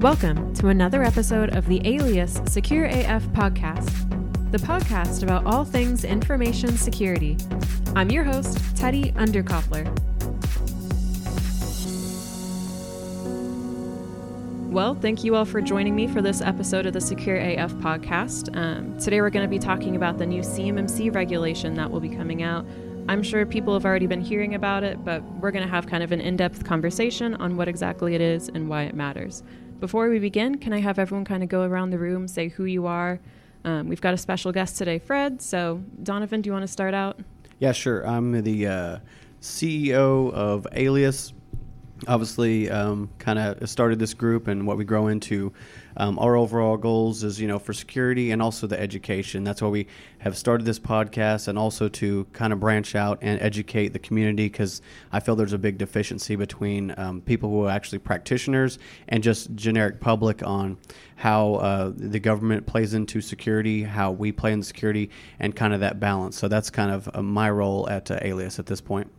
Welcome to another episode of the Alias Secure AF podcast, the podcast about all things information security. I'm your host, Teddy Underkoppler. Well, thank you all for joining me for this episode of the Secure AF podcast. Um, today we're going to be talking about the new CMMC regulation that will be coming out. I'm sure people have already been hearing about it, but we're going to have kind of an in depth conversation on what exactly it is and why it matters. Before we begin, can I have everyone kind of go around the room, say who you are? Um, we've got a special guest today, Fred. So, Donovan, do you want to start out? Yeah, sure. I'm the uh, CEO of Alias. Obviously, um, kind of started this group, and what we grow into um, our overall goals is, you know, for security and also the education. That's why we have started this podcast and also to kind of branch out and educate the community because I feel there's a big deficiency between um, people who are actually practitioners and just generic public on how uh, the government plays into security, how we play in security, and kind of that balance. So that's kind of uh, my role at uh, Alias at this point.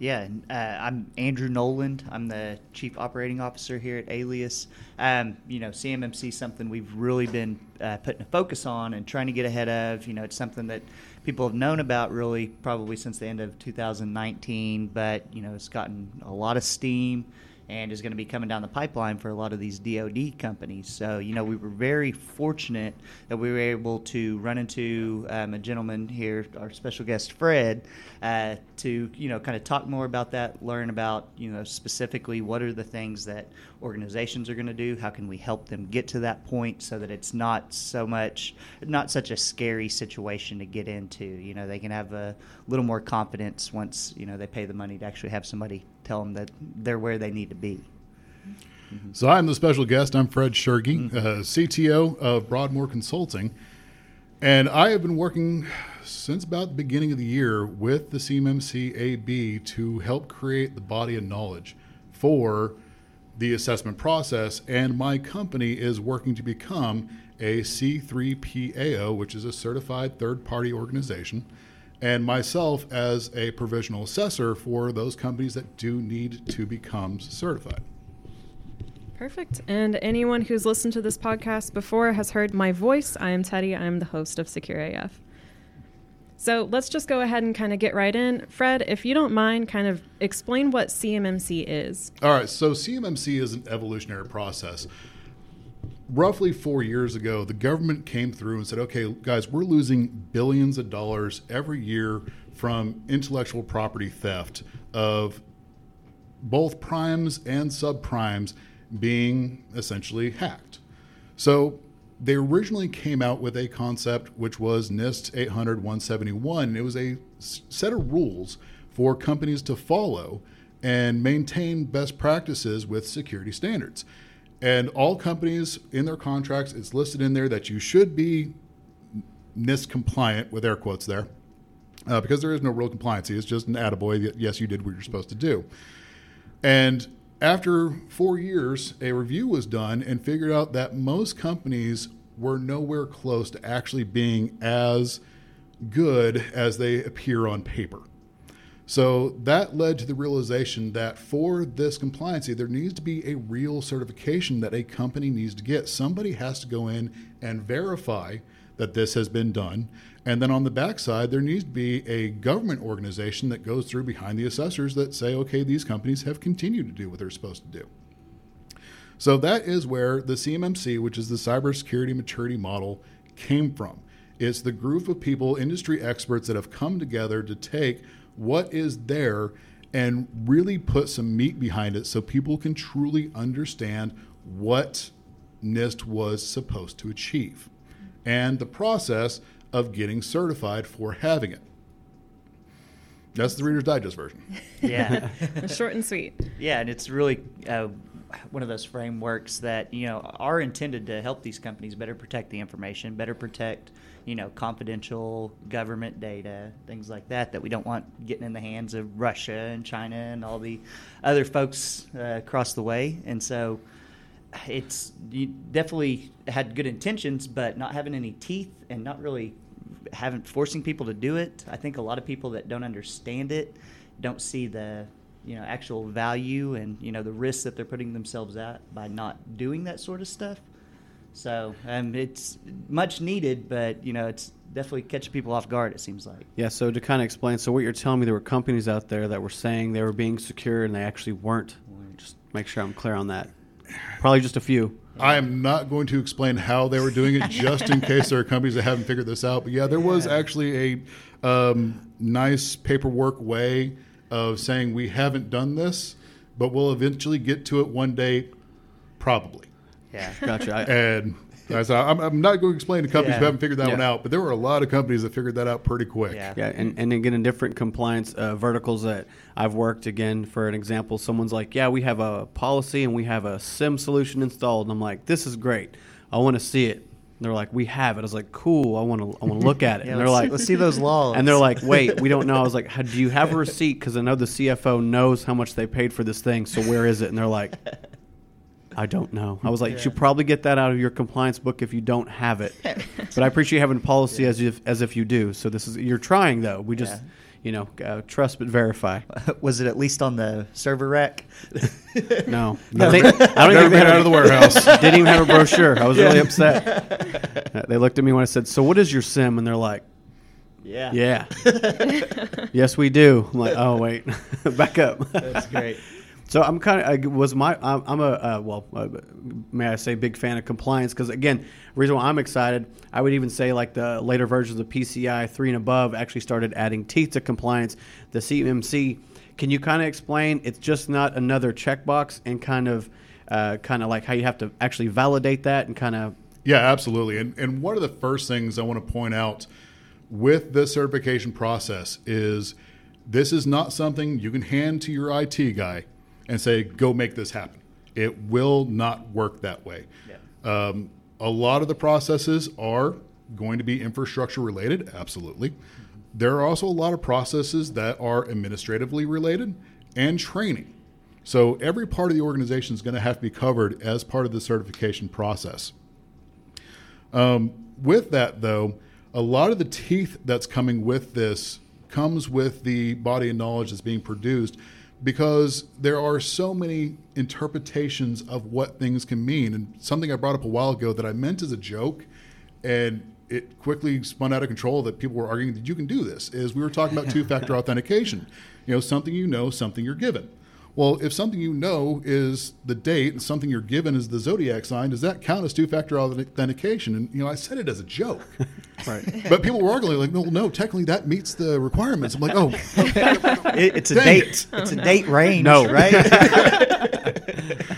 Yeah, uh, I'm Andrew Noland. I'm the chief operating officer here at Alias. Um, you know, CMMC something we've really been uh, putting a focus on and trying to get ahead of. You know, it's something that people have known about really probably since the end of 2019, but you know, it's gotten a lot of steam and is going to be coming down the pipeline for a lot of these DoD companies. So, you know, we were very fortunate that we were able to run into um, a gentleman here, our special guest Fred, uh, to you know kind of talk more about that, learn about you know specifically what are the things that organizations are going to do, how can we help them get to that point so that it's not so much, not such a scary situation to get into. You know, they can have a little more confidence once you know they pay the money to actually have somebody tell them that they're where they need to be. Mm-hmm. So I'm the special guest. I'm Fred Shergy, mm-hmm. uh, CTO of Broadmoor Consulting. And I have been working since about the beginning of the year with the CMMC AB to help create the body of knowledge for the assessment process. And my company is working to become a C3PAO, which is a certified third party organization and myself as a provisional assessor for those companies that do need to become certified. Perfect. And anyone who's listened to this podcast before has heard my voice. I am Teddy. I'm the host of Secure AF. So let's just go ahead and kind of get right in. Fred, if you don't mind, kind of explain what CMMC is. All right. So CMMC is an evolutionary process roughly four years ago, the government came through and said, okay, guys, we're losing billions of dollars every year from intellectual property theft of both primes and subprimes being essentially hacked. So they originally came out with a concept which was NIST 800 171. It was a set of rules for companies to follow and maintain best practices with security standards. And all companies in their contracts, it's listed in there that you should be NIST compliant, with air quotes there, uh, because there is no real compliance. It's just an attaboy. That, yes, you did what you're supposed to do. And after four years, a review was done and figured out that most companies were nowhere close to actually being as good as they appear on paper. So that led to the realization that for this compliancy, there needs to be a real certification that a company needs to get. Somebody has to go in and verify that this has been done. And then on the backside, there needs to be a government organization that goes through behind the assessors that say, okay, these companies have continued to do what they're supposed to do. So that is where the CMMC, which is the Cybersecurity Maturity Model, came from. It's the group of people, industry experts that have come together to take what is there and really put some meat behind it so people can truly understand what NIST was supposed to achieve and the process of getting certified for having it. That's the Reader's Digest version. Yeah. Short and sweet. Yeah, and it's really uh, one of those frameworks that, you know, are intended to help these companies better protect the information, better protect you know, confidential government data, things like that, that we don't want getting in the hands of Russia and China and all the other folks uh, across the way. And so it's you definitely had good intentions, but not having any teeth and not really having forcing people to do it. I think a lot of people that don't understand it don't see the you know actual value and you know the risks that they're putting themselves at by not doing that sort of stuff. So um, it's much needed, but you know it's definitely catching people off guard. It seems like. Yeah, so to kind of explain, so what you're telling me, there were companies out there that were saying they were being secure and they actually weren't. Just make sure I'm clear on that. Probably just a few. I am not going to explain how they were doing it, just in case there are companies that haven't figured this out. But yeah, there was actually a um, nice paperwork way of saying we haven't done this, but we'll eventually get to it one day, probably. Yeah. Gotcha. I, And I said, I'm, I'm not going to explain to companies who Yeah. haven't figured that Yeah. one out, but there were a lot of companies that figured that out pretty quick. Yeah. Yeah, and, and again, in different compliance uh, verticals that I've worked, again, for an example, someone's like, Yeah, we have a policy and we have a SIEM solution installed. And I'm like, This is great. I want to see it. And they're like, We have it. I was like, Cool. I want to I want to look at it. Yeah, and they're let's- like, let's see those laws. And they're like, Wait, we don't know. I was like, "How- Do you have a receipt? Because I know the CFO knows how much they paid for this thing. So where is it? And they're like, I don't know. I was like, you should probably get that out of your compliance book if you don't have it. but I appreciate having a policy as if as if you do. So this is you're trying though. We just Yeah. you know uh, trust but verify. Was it at least on the server rack? No, I, think, I don't Never think been out of the warehouse. Didn't even have a brochure. I was really upset. They looked at me when I said, "So what is your SIEM?" And they're like, yeah. "Yeah, yes, we do." I'm like, "Oh wait, back up." That's great. So I'm kind of I was my I'm, a uh, well uh, may I say big fan of compliance because again reason why I'm excited I would even say like the later versions of PCI three and above actually started adding teeth to compliance. The CMC can you kind of explain it's just not another checkbox and kind of uh, kind of like how you have to actually validate that and kind of Yeah, absolutely. And and one of the first things I want to point out with this certification process is this is not something you can hand to your IT guy and say, "Go make this happen." It will not work that way. Um, a lot of the processes are going to be infrastructure related, absolutely. There are also a lot of processes that are administratively related and training. So every part of the organization is going to have to be covered as part of the certification process. Um, with that, though, a lot of the teeth that's coming with this comes with the body of knowledge that's being produced because there are so many interpretations of what things can mean. And something I brought up a while ago that I meant as a joke, and it quickly spun out of control that people were arguing that you can do this, is we were talking about two factor authentication. You know, something you know, something you're given. Well, if something you know is the date and something you're given is the zodiac sign, does that count as two-factor authentication? And you know, I said it as a joke, right. but people were arguing like, "No, no, technically that meets the requirements." I'm like, "Oh, It, it's a date. it. It's a date range. No. right?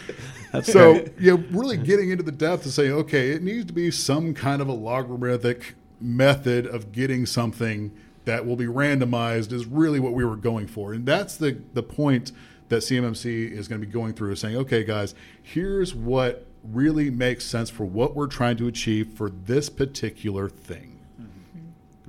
So great. you know, really getting into the depth of saying, okay, it needs to be some kind of a logarithmic method of getting something that will be randomized is really what we were going for, and that's the the point that CMMC is going to be going through saying, okay, guys, here's what really makes sense for what we're trying to achieve for this particular thing.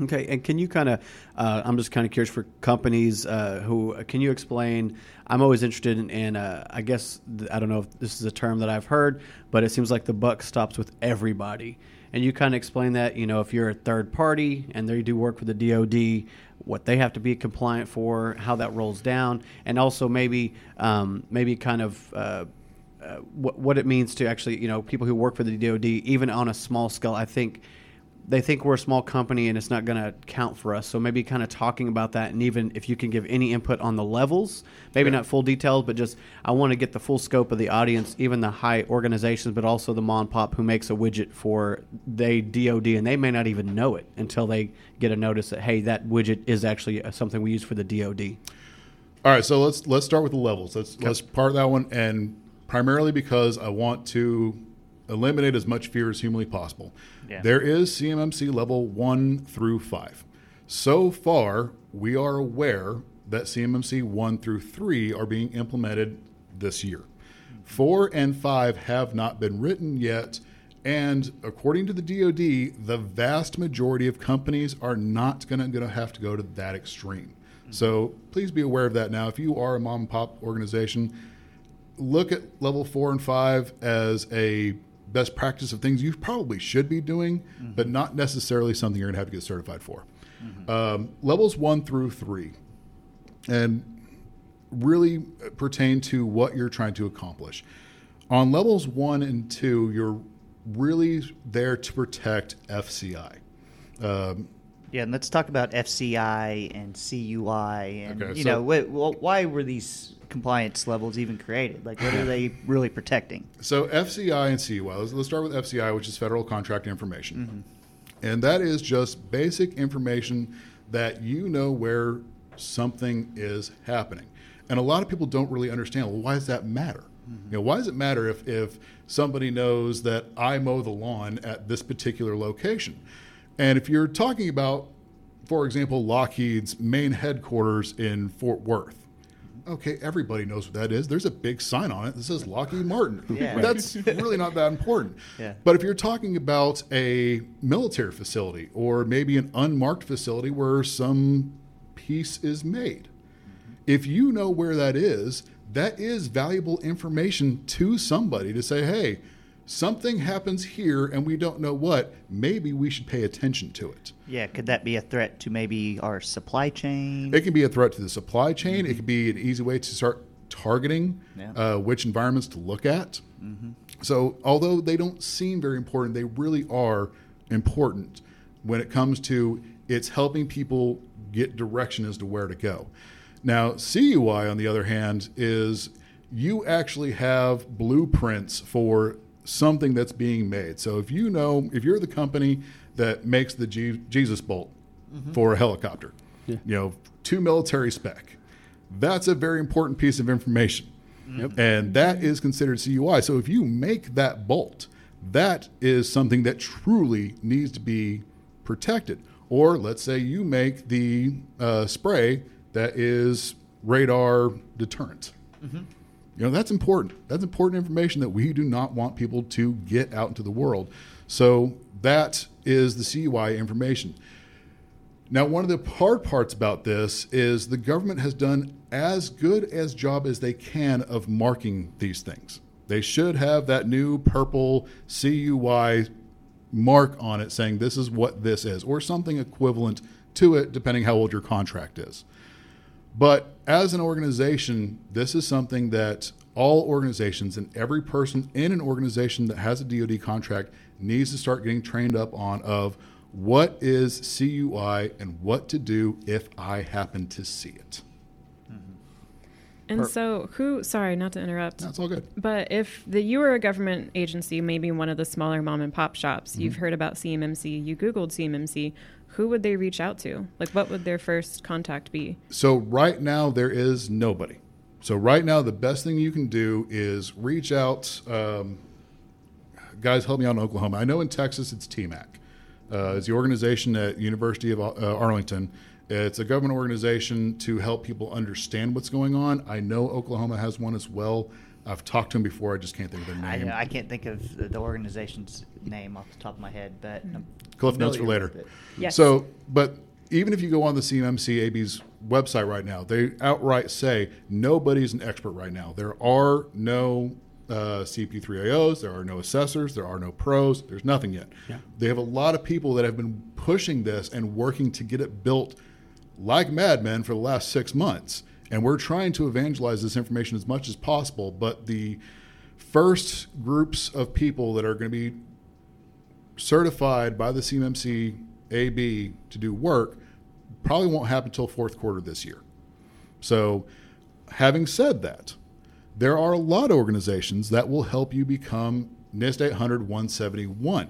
Okay, and can you kind of? Uh, I'm just kind of curious for companies uh, who can you explain? I'm always interested in, in uh, I guess I don't know if this is a term that I've heard, but it seems like the buck stops with everybody. And you kind of explain that you know if you're a third party and they do work for the DoD, what they have to be compliant for, how that rolls down, and also maybe um, maybe kind of. Uh, uh, what, what it means to actually, you know, people who work for the DoD, even on a small scale, I think they think we're a small company and it's not going to count for us. So maybe kind of talking about that, and even if you can give any input on the levels, maybe not full details, but just I want to get the full scope of the audience, even the high organizations, but also the mom and pop who makes a widget for they DoD, and they may not even know it until they get a notice that hey, that widget is actually uh, something we use for the DoD. All right, so let's let's start with the levels. Let's let's part that one, and primarily because I want to eliminate as much fear as humanly possible. There is CMMC level one through five. So far, we are aware that CMMC one through three are being implemented this year. Four and five have not been written yet. And according to the DoD, the vast majority of companies are not going to have to go to that extreme. So please be aware of that now. If you are a mom and pop organization, look at level four and five as a best practice of things you probably should be doing, but not necessarily something you're going to have to get certified for. Um, levels one through three. And really pertain to what you're trying to accomplish. On levels one and two, you're really there to protect FCI. Um, Yeah, and let's talk about FCI and CUI, and Okay, you so- know, wh- wh- why were these compliance levels even created? Like, what are they really protecting? So FCI and CUI. Let's, let's start with FCI, which is Federal Contract Information, mm-hmm. and that is just basic information that you know where something is happening. And a lot of people don't really understand. Well, why does that matter? Mm-hmm. You know, why does it matter if if somebody knows that I mow the lawn at this particular location? And if you're talking about, for example, Lockheed's main headquarters in Fort Worth, Okay, everybody knows what that is. There's a big sign on it that says Lockheed Martin. Yeah. That's really not that important. Yeah. But if you're talking about a military facility or maybe an unmarked facility where some piece is made, if you know where that is, that is valuable information to somebody to say, hey, something happens here and we don't know what. Maybe we should pay attention to it. Yeah, could that be a threat to maybe our supply chain? It can be a threat to the supply chain. It can be an easy way to start targeting Yeah. uh, which environments to look at. So, although they don't seem very important, they really are important when it comes to it's helping people get direction as to where to go. Now, CUI, on the other hand, is you actually have blueprints for something that's being made. So, if you know, if you're the company that makes the G- Jesus bolt for a helicopter, you know, to military spec, that's a very important piece of information. And that is considered CUI. So if you make that bolt, that is something that truly needs to be protected. Or let's say you make the uh, spray that is radar deterrent. You know, that's important. That's important information that we do not want people to get out into the world. So that is the CUI information. Now, one of the hard parts about this is the government has done as good as job as they can of marking these things. They should have that new purple CUI mark on it saying this is what this is, or something equivalent to it, depending how old your contract is. But as an organization, this is something that all organizations and every person in an organization that has a DoD contract needs to start getting trained up on of what is CUI and what to do if I happen to see it. And Per- so, who? Sorry, not to interrupt. That's all good. But if the you were a government agency, maybe one of the smaller mom and pop shops, Mm-hmm. you've heard about CMMC, you Googled CMMC, who would they reach out to? Like, what would their first contact be? So right now there is nobody. So right now the best thing you can do is reach out. Um, guys, help me out in Oklahoma. I know in Texas it's TMAC. Uh, it's the organization at University of uh, Arlington. It's a government organization to help people understand what's going on. I know Oklahoma has one as well. I've talked to them before. I just can't think of their I, name. I can't think of the, the organization's name off the top of my head, but I'm Cliff notes for later. Yes. So, but even if you go on the CMMCAB's website right now, they outright say nobody's an expert right now. There are no uh, CP3AOs, there are no assessors, there are no pros, there's nothing yet. Yeah. They have a lot of people that have been pushing this and working to get it built like madmen for the last six months. And we're trying to evangelize this information as much as possible. But the first groups of people that are going to be certified by the CMMC AB to do work probably won't happen until fourth quarter this year. So, having said that, there are a lot of organizations that will help you become NIST 800 171.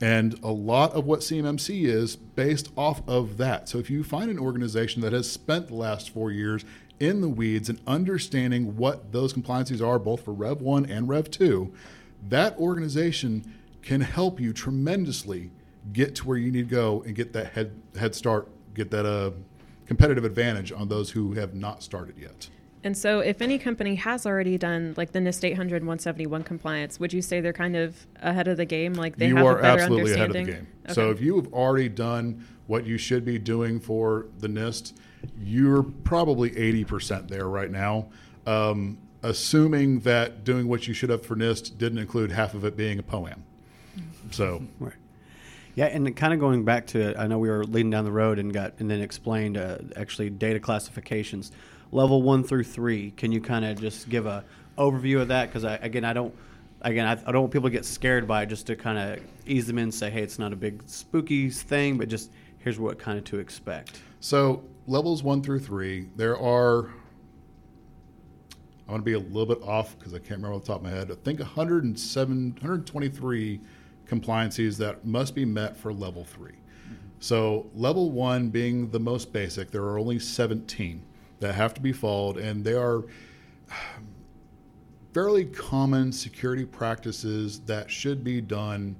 And a lot of what CMMC is based off of that. So if you find an organization that has spent the last four years in the weeds and understanding what those compliances are, both for Rev 1 and Rev 2, that organization can help you tremendously get to where you need to go and get that head, head start, get that uh, competitive advantage on those who have not started yet. And so, if any company has already done like the NIST 800 171 compliance, would you say they're kind of ahead of the game? Like they you have are a better absolutely ahead of the understanding? game. So if you have already done what you should be doing for the NIST, you're probably 80% there right now. Um, assuming that doing what you should have for NIST didn't include half of it being a poem. So Right. Yeah, and kind of going back to, I know we were leading down the road and got and then explained uh, actually data classifications. Level one through three. Can you kind of just give a overview of that? Because again, I don't. Again, I, I don't want people to get scared by it. Just to kind of ease them in, and say, "Hey, it's not a big spooky thing, but just here's what kind of to expect." So levels one through three, there are. I want to be a little bit off because I can't remember off the top of my head. I think 107, 123 compliances that must be met for level 3 So level one being the most basic, there are only 17 that have to be followed, and they are fairly common security practices that should be done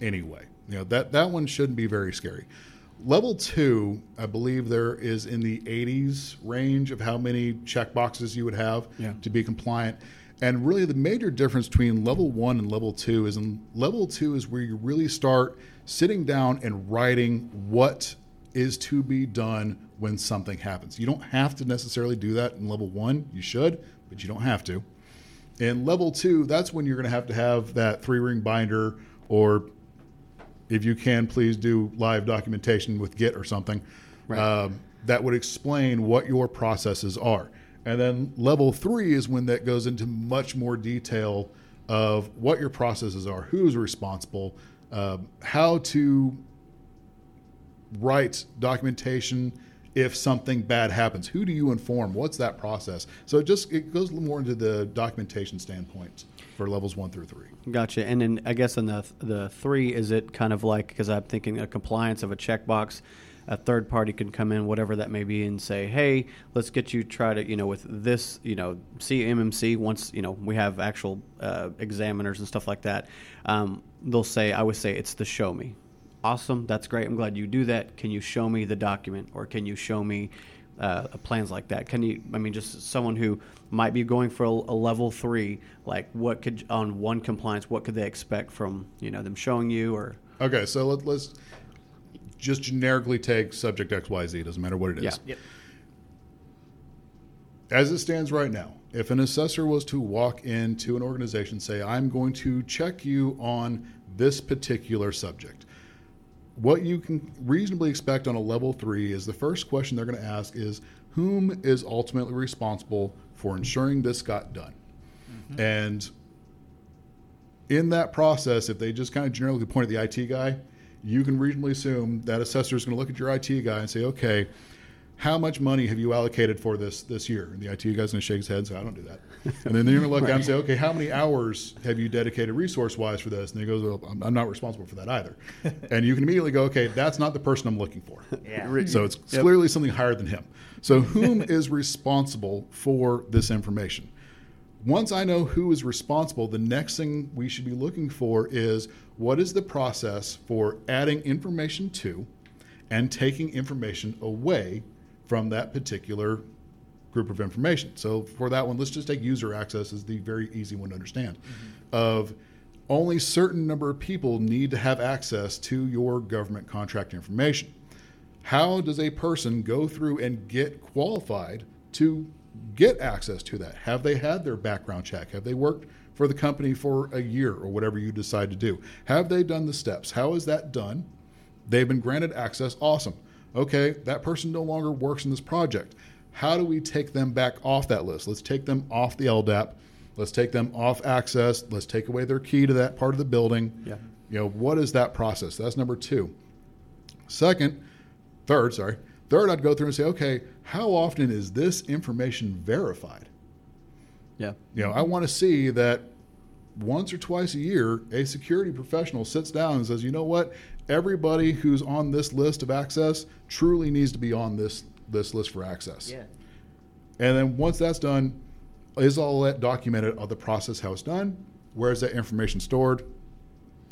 anyway. You know that that one shouldn't be very scary. Level two, I believe there is in the 80s range of how many check boxes you would have Yeah. to be compliant. And really, the major difference between level one and level two is in level two is where you really start sitting down and writing what is to be done when something happens. You don't have to necessarily do that in level one. You should, but you don't have to. In level two, that's when you're going to have to have that three ring binder, or if you can, please do live documentation with Git or something Right. um, that would explain what your processes are. And then level three is when that goes into much more detail of what your processes are, who's responsible, um, how to write documentation if something bad happens. Who do you inform? What's that process? So it just it goes a little more into the documentation standpoint for levels one through three. Gotcha. And then I guess in the the three, is it kind of like because I'm thinking a compliance of a checkbox, a third party can come in, whatever that may be, and say, hey, let's get you try to you know with this you know CMMC. Once you know we have actual uh, examiners and stuff like that, um, they'll say I would say it's the show me. Awesome, that's great. I'm glad you do that. Can you show me the document, or can you show me uh, plans like that? Can you? I mean, just someone who might be going for a, a level three, like what could on one compliance, what could they expect from you know them showing you or Okay, so let, let's just generically take subject X Y Z. Doesn't matter what it is. Yeah. Yep. As it stands right now, if an assessor was to walk into an organization say, I'm going to check you on this particular subject, what you can reasonably expect on a level three is the first question they're going to ask is, whom is ultimately responsible for ensuring this got done? Mm-hmm. And in that process, if they just kind of generally point at the IT guy, you can reasonably assume that assessor is going to look at your IT guy and say, okay, how much money have you allocated for this this year? And the IT guy's going to shake his head and say, I don't do that. And then you're going to look at him and say, okay, how many hours have you dedicated resource wise for this? And he goes, well, I'm, I'm not responsible for that either. and you can immediately go, okay, that's not the person I'm looking for. Yeah. So it's clearly something higher than him. So whom is responsible for this information? Once I know who is responsible, the next thing we should be looking for is what is the process for adding information to and taking information away from that particular group of information. So for that one, let's just take user access as the very easy one to understand. Mm-hmm. Of only certain number of people need to have access to your government contract information. How does a person go through and get qualified to get access to that? Have they had their background check? Have they worked for the company for a year or whatever you decide to do? Have they done the steps? How is that done? They've been granted access. Awesome. Okay, that person no longer works in this project. How do we take them back off that list? Let's take them off the LDAP. Let's take them off access. Let's take away their key to that part of the building. Yeah. You know, what is that process? That's number two. Second, third, sorry. Third, I'd go through and say, okay, how often is this information verified? yeah You know, I want to see that once or twice a year, a security professional sits down and says, you know what? Everybody who's on this list of access truly needs to be on this this list for access. Yeah. And then once that's done, is all that documented of the process how it's done? Where is that information stored?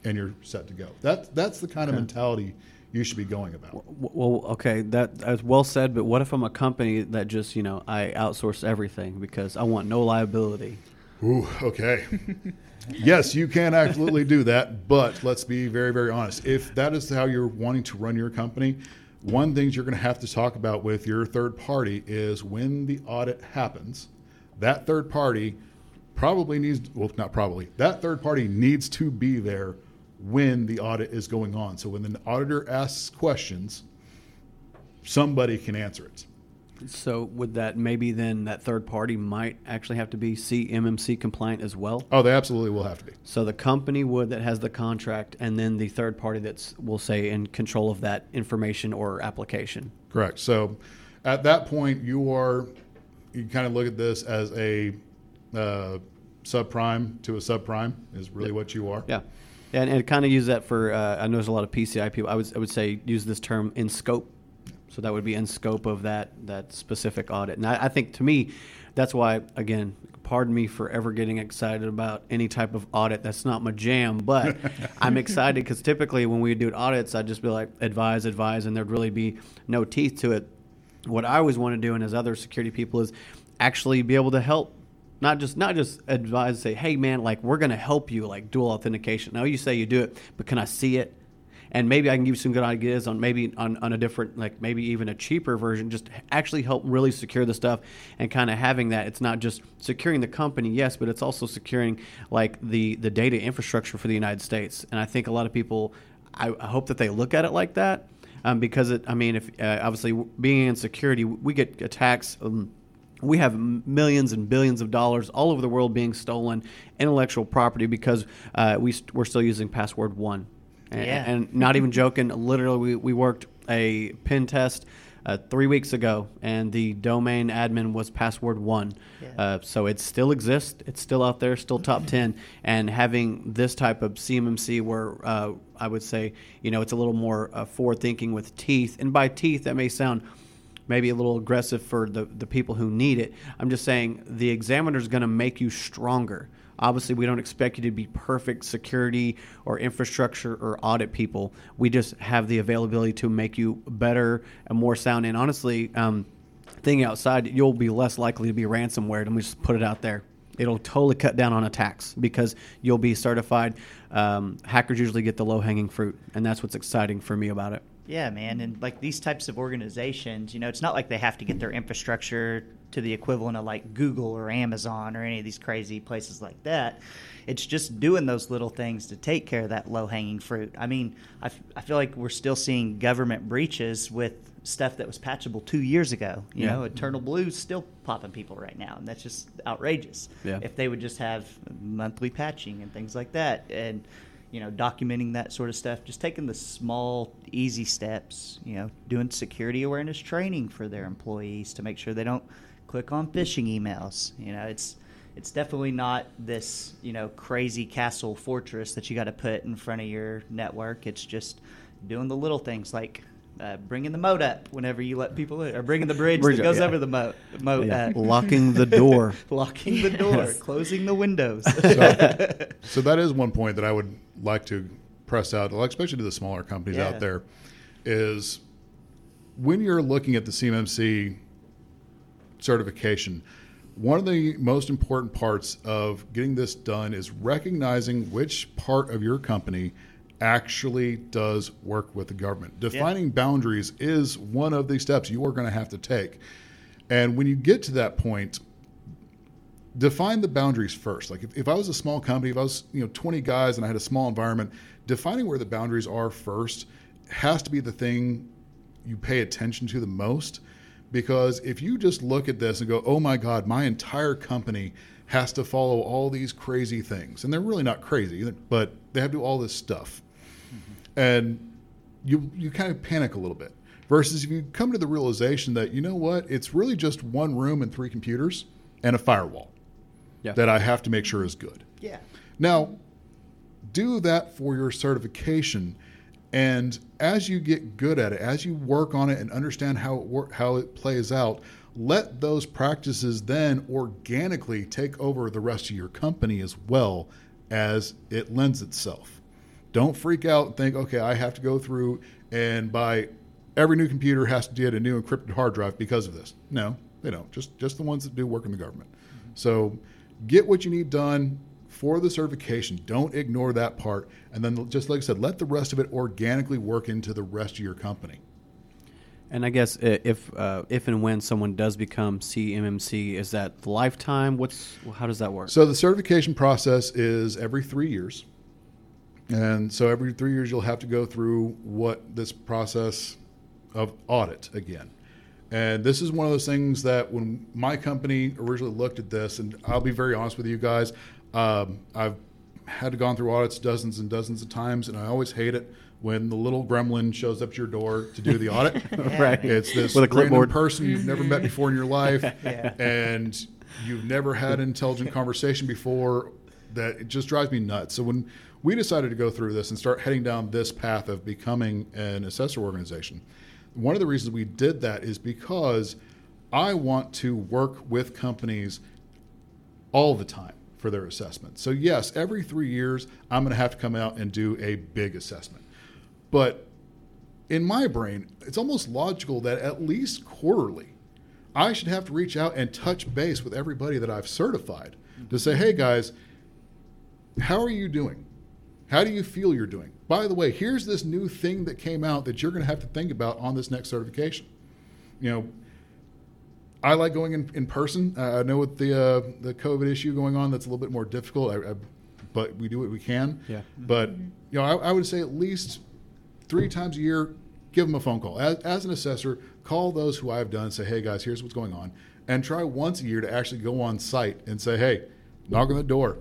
And you're set to go. That that's the kind of mentality you should be going about. Well, okay, that that's well said. But what if I'm a company that just you know I outsource everything because I want no liability? Ooh, okay. yes, you can absolutely do that, but let's be very, very honest. If that is how you're wanting to run your company, one thing you're going to have to talk about with your third party is when the audit happens, that third party probably needs, well, not probably, that third party needs to be there when the audit is going on. So when the auditor asks questions, somebody can answer it. So would that maybe then that third party might actually have to be CMMC compliant as well? Oh, they absolutely will have to be. So the company would that has the contract, and then the third party that's we'll say in control of that information or application. Correct. So at that point, you are you kind of look at this as a uh, subprime to a subprime is really what you are. Yeah, and, and kind of use that for. Uh, I know there's a lot of PCI people. I would I would say use this term in scope. So that would be in scope of that that specific audit. And I, I think to me, that's why again, pardon me for ever getting excited about any type of audit. That's not my jam, but I'm excited because typically when we do audits, I'd just be like advise, advise, and there'd really be no teeth to it. What I always want to do, and as other security people, is actually be able to help not just not just advise say hey man like we're going to help you like dual authentication now you say you do it but can i see it and maybe i can give you some good ideas on maybe on, on a different like maybe even a cheaper version just actually help really secure the stuff and kind of having that. It's not just securing the company yes but it's also securing like the the data infrastructure for the united states. And i think a lot of people i, I hope that they look at it like that um, because it i mean if uh, obviously being in security we get attacks um, we have millions and billions of dollars all over the world being stolen intellectual property because uh, we st- we're still using password one and, Yeah. and not even joking literally we, we worked a pen test uh, three weeks ago and the domain admin was password one Yeah. uh, so it still exists it's still out there still top 10 and having this type of cmmc where uh, i would say you know it's a little more uh, forward thinking with teeth and by teeth that may sound maybe a little aggressive for the, the people who need it. I'm just saying the examiner is going to make you stronger. Obviously, we don't expect you to be perfect security or infrastructure or audit people. We just have the availability to make you better and more sound. And honestly, um, thinking outside, you'll be less likely to be ransomware. And we just put it out there. It'll totally cut down on attacks because you'll be certified. Um, hackers usually get the low hanging fruit, and that's what's exciting for me about it. Yeah, man. And like these types of organizations, you know, it's not like they have to get their infrastructure to the equivalent of like Google or Amazon or any of these crazy places like that. It's just doing those little things to take care of that low hanging fruit. I mean, I, f- I feel like we're still seeing government breaches with stuff that was patchable two years ago. You Yeah. know, Eternal Blue's still popping people right now, and that's just outrageous. Yeah. If they would just have monthly patching and things like that. And you know, documenting that sort of stuff, just taking the small, easy steps, you know, doing security awareness training for their employees to make sure they don't click on phishing emails. You know, it's it's definitely not this, you know, crazy castle fortress that you got to put in front of your network. It's just doing the little things like uh, bringing the moat up whenever you let people in, or bringing the bridge, Bridge that goes yeah. over the moat. moat Yeah, uh, locking the door. locking the door, Yes. closing the windows. So, so that is one point that I would like to press out, especially to the smaller companies Yeah. out there, is when you're looking at the CMMC certification, one of the most important parts of getting this done is recognizing which part of your company actually does work with the government. Defining boundaries is one of the steps you are going to have to take. And when you get to that point, define the boundaries first. Like if, if I was a small company, if I was you know 20 guys and I had a small environment, defining where the boundaries are first has to be the thing you pay attention to the most. Because if you just look at this and go, oh my God, my entire company has to follow all these crazy things, and they're really not crazy, but they have to do all this stuff, mm-hmm. and you you kind of panic a little bit. Versus if you come to the realization that you know what, it's really just one room and three computers and a firewall Yeah. that I have to make sure is good. yeah. Now, do that for your certification, and as you get good at it, as you work on it and understand how it wor- how it plays out, let those practices then organically take over the rest of your company as well as it lends itself. Don't freak out and think, okay, I have to go through and buy every new computer has to get a new encrypted hard drive because of this. No, they don't. Just just the ones that do work in the government. So get what you need done for the certification. Don't ignore that part. And then just like I said, let the rest of it organically work into the rest of your company. And I guess if uh, if and when someone does become CMMC, is that lifetime? What's how does that work? So the certification process is every three years. And so every three years, you'll have to go through what this process of audit again. And this is one of those things that when my company originally looked at this, and I'll be very honest with you guys, um, I've had to gone through audits dozens and dozens of times, and I always hate it when the little gremlin shows up to your door to do the audit. Right. It's this With a random clipboard. person you've never met before in your life, Yeah. and you've never had an intelligent conversation before. That it just drives me nuts. So when we decided to go through this and start heading down this path of becoming an assessor organization, one of the reasons we did that is because I want to work with companies all the time for their assessment. So yes, every three years I'm going to have to come out and do a big assessment, but in my brain, it's almost logical that at least quarterly, I should have to reach out and touch base with everybody that I've certified to say, hey guys, how are you doing? How do you feel you're doing? By the way, here's this new thing that came out that you're going to have to think about on this next certification. You know, I like going in, in person. Uh, I know with the uh, the COVID issue going on, that's a little bit more difficult. I, I, but we do what we can. Yeah. But you know, I, I would say at least three times a year, give them a phone call. As, as an assessor, call those who I've done say, hey guys, here's what's going on. And try once a year to actually go on site and say, hey, knock on the door.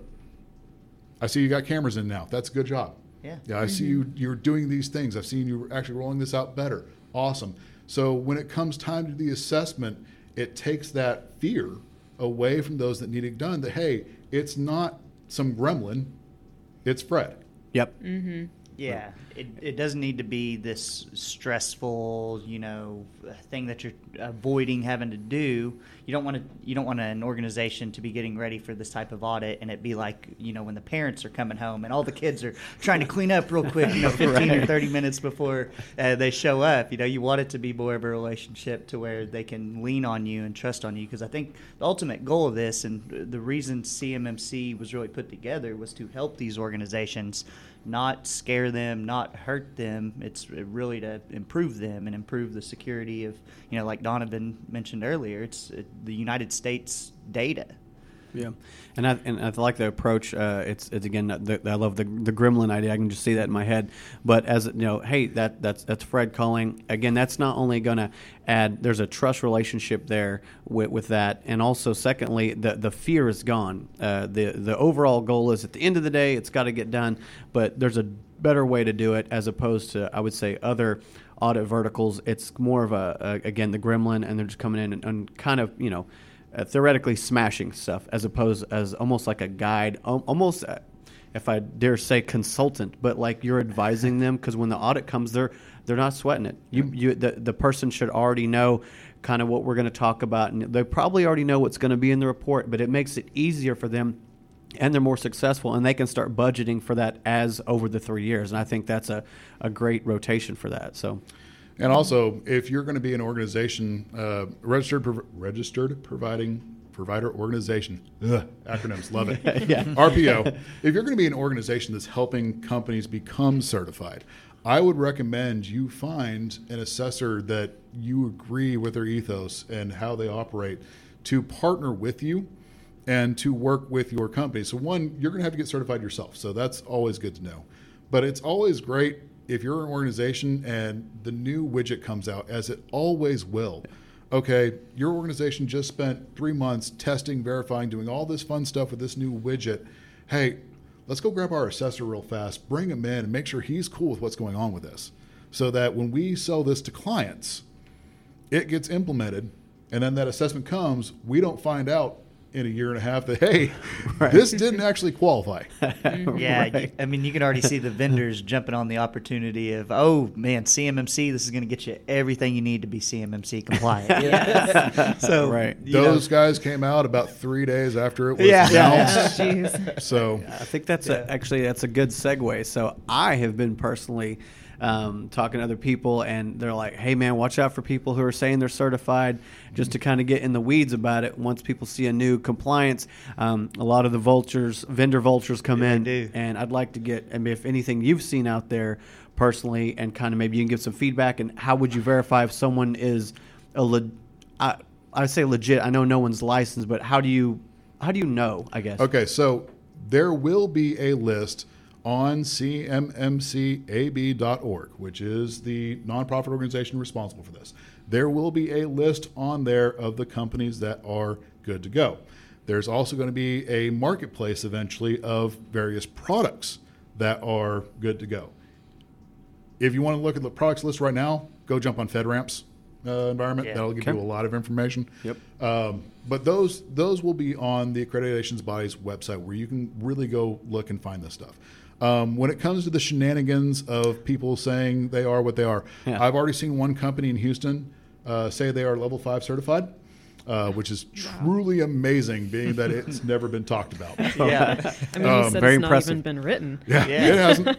I see you got cameras in now. That's a good job. Yeah. Yeah, I see you. You're doing these things. I've seen you actually rolling this out better. Awesome. So when it comes time to the assessment, it takes that fear away from those that need it done. That hey, it's not some gremlin, it's Fred. Yep. Mm-hmm. Yeah, it, it doesn't need to be this stressful, you know, thing that you're avoiding having to do. You don't want to. You don't want an organization to be getting ready for this type of audit, and it be like, you know, when the parents are coming home and all the kids are trying to clean up real quick, you know, fifteen or thirty minutes before uh, they show up. You know, you want it to be more of a relationship to where they can lean on you and trust on you. Because I think the ultimate goal of this and the reason CMMC was really put together was to help these organizations not scare them, not hurt them. It's really to improve them and improve the security of, you know, like Donovan mentioned earlier, it's uh, the United States data. Yeah, and I and I like the approach. Uh, it's it's again. The, I love the the gremlin idea. I can just see that in my head. But as you know, hey, that that's that's Fred calling. Again, that's not only going to add. There's a trust relationship there with, with that, and also secondly, the the fear is gone. Uh, the the overall goal is at the end of the day, it's got to get done. But there's a better way to do it as opposed to I would say other audit verticals. It's more of a, a again the gremlin, and they're just coming in and, and kind of you know uh, theoretically smashing stuff as opposed as almost like a guide, al- almost uh, if I dare say consultant, but like you're advising them because when the audit comes, they're they're not sweating it. You you the the person should already know kind of what we're going to talk about, and they probably already know what's going to be in the report, but it makes it easier for them. And they're more successful, and they can start budgeting for that as over the three years. And I think that's a, a great rotation for that. So, And also, if you're going to be an organization, uh, registered prov- registered providing provider organization, ugh, acronyms, love it. Yeah. RPO. If you're going to be an organization that's helping companies become certified, I would recommend you find an assessor that you agree with their ethos and how they operate to partner with you and to work with your company. So, one, you're going to have to get certified yourself. So, that's always good to know. But it's always great if you're an organization and the new widget comes out, as it always will. Okay, your organization just spent three months testing, verifying, doing all this fun stuff with this new widget. Hey, let's go grab our assessor real fast, bring him in, and make sure he's cool with what's going on with this. So that when we sell this to clients, it gets implemented, and then that assessment comes, we don't find out in a year and a half that, hey, this didn't actually qualify. Yeah, Right. I mean, you can already see the vendors jumping on the opportunity of, oh man, CMMC, this is going to get you everything you need to be CMMC compliant. Yes. so, Right. you know, Those guys came out about three days after it was Yeah. announced. Oh, jeez. So I think that's a, actually that's a good segue. So I have been personally um, talking to other people, and they're like, "Hey, man, watch out for people who are saying they're certified." Just to kind of get in the weeds about it. Once people see a new compliance, um, a lot of the vultures, vendor vultures, come Yeah, in, they do. and I'd like to get. I mean, if anything you've seen out there personally, and kind of maybe you can give some feedback, and how would you verify if someone is a le- I, I say legit. I know no one's licensed, but how do you how do you know? I guess. Okay, so there will be a list on cmmcab.org, which is the nonprofit organization responsible for this. there will be a list on there of the companies that are good to go. There's also going to be a marketplace eventually of various products that are good to go. If you want to look at the products list right now, go jump on FedRAMP's uh, environment. Yeah. That'll give Okay. you a lot of information. Yep. Um, but those those will be on the accreditations body's website where you can really go look and find this stuff. Um, when it comes to the shenanigans of people saying they are what they are, Yeah. I've already seen one company in Houston uh, say they are level five certified, uh, which is truly amazing, being that it's never been talked about. Yeah. I mean, Um, said very it's not impressive. even been written. Yeah, Yeah. it hasn't.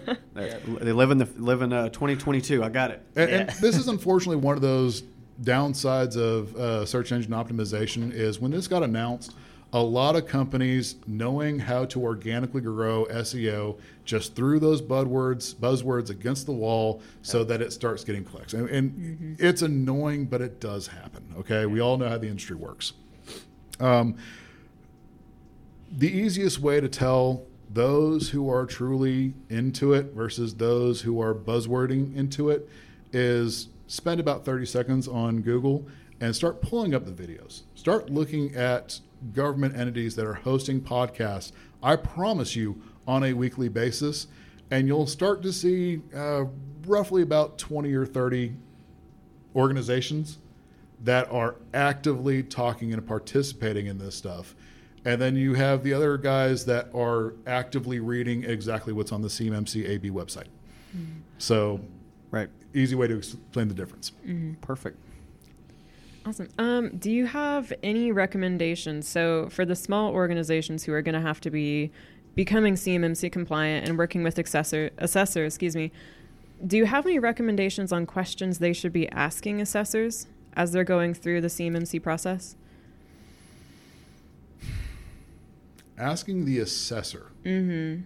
They live in the live in uh, 2022. I got it. And, and this is unfortunately one of those downsides of uh, search engine optimization is when this got announced, a lot of companies knowing how to organically grow SEO just threw those buzzwords buzzwords against the wall so that it starts getting clicks. And, and it's annoying, but it does happen. Okay, we all know how the industry works. Um, the easiest way to tell those who are truly into it versus those who are buzzwording into it is spend about 30 seconds on Google and start pulling up the videos. Start looking at government entities that are hosting podcasts. I promise you on a weekly basis, and you'll start to see uh, roughly about 20 or 30 organizations that are actively talking and participating in this stuff. And then you have the other guys that are actively reading exactly what's on the CMMC AB website. So, Right. easy way to explain the difference. Perfect. Awesome. Um, do you have any recommendations? So, for the small organizations who are going to have to be becoming CMMC compliant and working with assessor, assessor, excuse me, do you have any recommendations on questions they should be asking assessors as they're going through the CMMC process? Asking the assessor. Mm-hmm.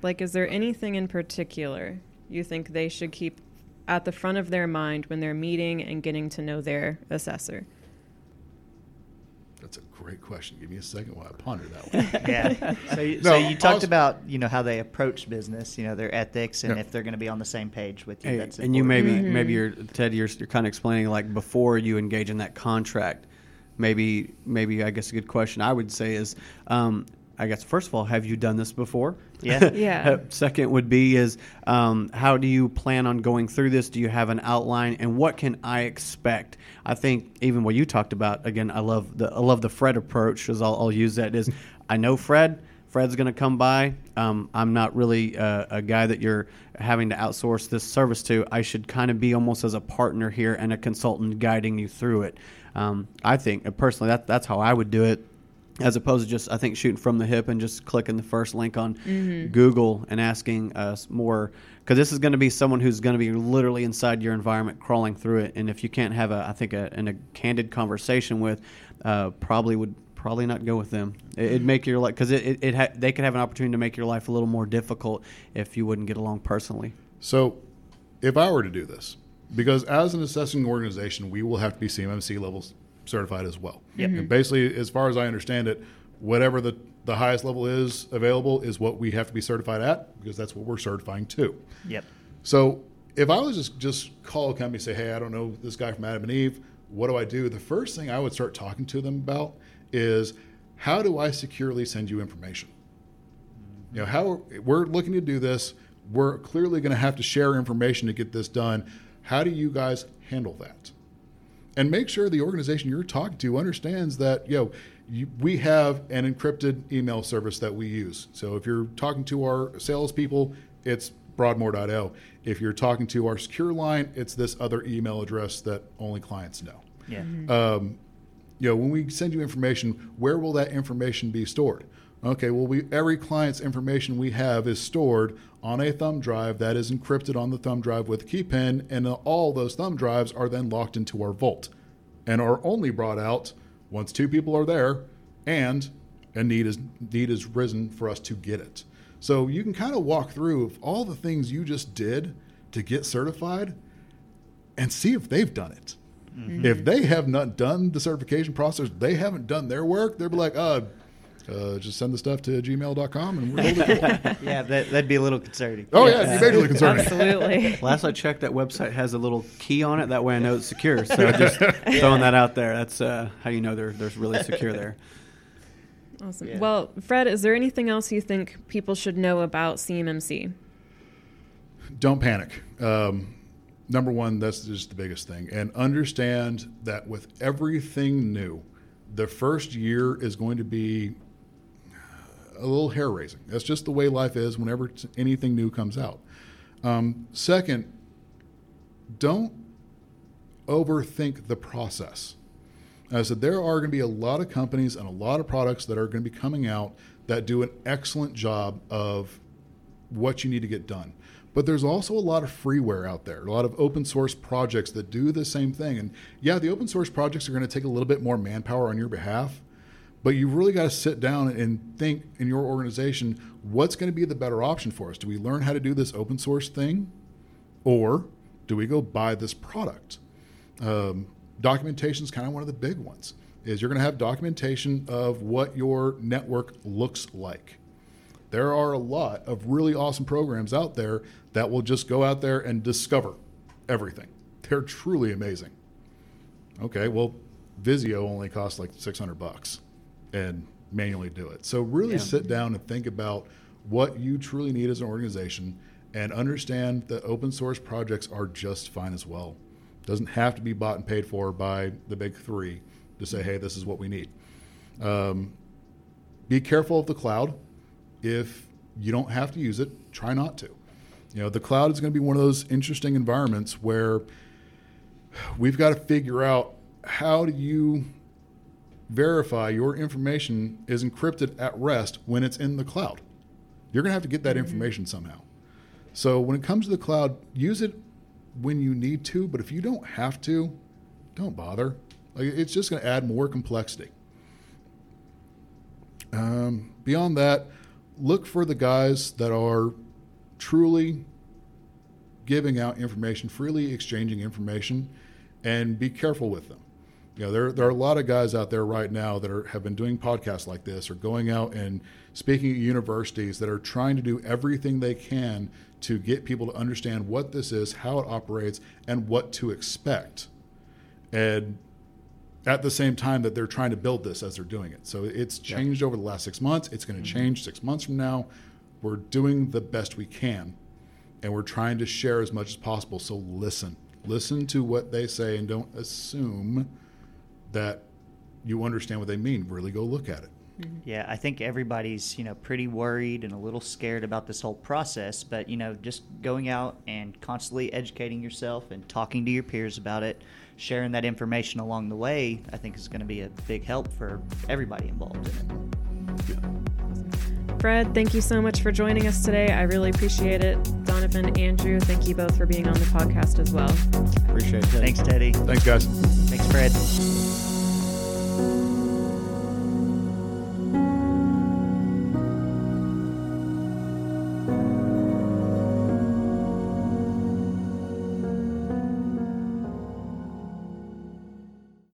Like, is there anything in particular you think they should keep at the front of their mind when they're meeting and getting to know their assessor? That's a great question. Give me a second while I ponder that one. yeah. So, you, No, so you talked also- about you know how they approach business, you know their ethics, and Yeah. if they're going to be on the same page with you. Hey, that's and you important. maybe Mhm. maybe you're Ted. You're, you're kind of explaining like before you engage in that contract. Maybe maybe I guess a good question I would say is, um, I guess first of all, have you done this before? Yeah. Yeah. Second would be is um, how do you plan on going through this? Do you have an outline, and what can I expect? I think even what you talked about again. I love the I love the Fred approach. As I'll, I'll use that is I know Fred. Fred's going to come by. Um, I'm not really uh, a guy that you're having to outsource this service to. I should kind of be almost as a partner here and a consultant guiding you through it. Um, I think uh, personally that that's how I would do it as opposed to just I think shooting from the hip and just clicking the first link on Google and asking us more. Because this is going to be someone who's going to be literally inside your environment crawling through it. And if you can't have a I think a, an, a candid conversation with uh, probably would probably not go with them. It, it'd make your life because it, it, it ha- they could have an opportunity to make your life a little more difficult if you wouldn't get along personally. So, if I were to do this, because as an assessing organization, we will have to be CMMC levels certified as well. Yep. Mm-hmm. And basically, as far as I understand it, whatever the, the highest level is available is what we have to be certified at because that's what we're certifying to. Yep. So if I was just just call a company and say, "Hey, I don't know this guy from Adam and Eve. What do I do?" The first thing I would start talking to them about is how do I securely send you information? You know, how we're looking to do this. We're clearly going to have to share information to get this done. How do you guys handle that? And make sure the organization you're talking to understands that you know you, we have an encrypted email service that we use. So if you're talking to our salespeople, it's Broadmoor.io. If you're talking to our secure line, it's this other email address that only clients know Yeah. um, you know, when we send you information, where will that information be stored? Okay, well, we every client's information we have is stored on a thumb drive that is encrypted on the thumb drive with a key pin, and all those thumb drives are then locked into our vault, and are only brought out once two people are there, and a need is need is risen for us to get it. So you can kind of walk through of all the things you just did to get certified, and see if they've done it. If they have not done the certification process, they haven't done their work, they'll be like, uh, Uh, just send the stuff to gmail.com and we're able to. yeah, that, that'd be a little concerning. Oh, yeah, it'd be majorly concerning. Absolutely. Last I checked, that website has a little key on it. That way I know it's secure. So just throwing that out there. That's uh, how you know they're, they're really secure there. Awesome. Yeah. Well, Fred, is there anything else you think people should know about CMMC? don't panic. Um, number one, that's just the biggest thing. And understand that with everything new, the first year is going to be a little hair raising. That's just the way life is whenever anything new comes out. Um, second, don't overthink the process. I said there are going to be a lot of companies and a lot of products that are going to be coming out that do an excellent job of what you need to get done. But there's also a lot of freeware out there, a lot of open source projects that do the same thing. And yeah, the open source projects are going to take a little bit more manpower on your behalf, but you've really got to sit down and think in your organization what's going to be the better option for us? Do we learn how to do this open source thing, or do we go buy this product? Um, documentation is kind of one of the big ones. Is you're going to have documentation of what your network looks like. There are a lot of really awesome programs out there that will just go out there and discover everything. They're truly amazing. Okay, well, Visio only costs like 600 bucks and manually do it. So really Yeah. sit down and think about what you truly need as an organization and understand that open source projects are just fine as well. Doesn't have to be bought and paid for by the big three to say, hey, this is what we need. Um, be careful of the cloud. If you don't have to use it, try not to. You know, the cloud is going to be one of those interesting environments where we've got to figure out how do you verify your information is encrypted at rest when it's in the cloud. You're going to have to get that information somehow. So when it comes to the cloud, use it when you need to, but if you don't have to, don't bother. Like it's just going to add more complexity. Um, beyond that, look for the guys that are truly giving out information, freely exchanging information, and be careful with them. You know, there, there are a lot of guys out there right now that are, have been doing podcasts like this or going out and speaking at universities that are trying to do everything they can to get people to understand what this is, how it operates, and what to expect. And at the same time that they're trying to build this as they're doing it. So it's changed over the last six months. It's going to mm-hmm. change six months from now. We're doing the best we can, and we're trying to share as much as possible. So listen, listen to what they say, and don't assume that you understand what they mean. Really go look at it. Mm-hmm. Yeah, I think everybody's, you know, pretty worried and a little scared about this whole process, but you know, just going out and constantly educating yourself and talking to your peers about it, sharing that information along the way, I think is going to be a big help for everybody involved in it. Fred, thank you so much for joining us today. I really appreciate it. Donovan, Andrew, thank you both for being on the podcast as well. Appreciate it. Thanks, Teddy. Thanks, guys. Thanks, Fred.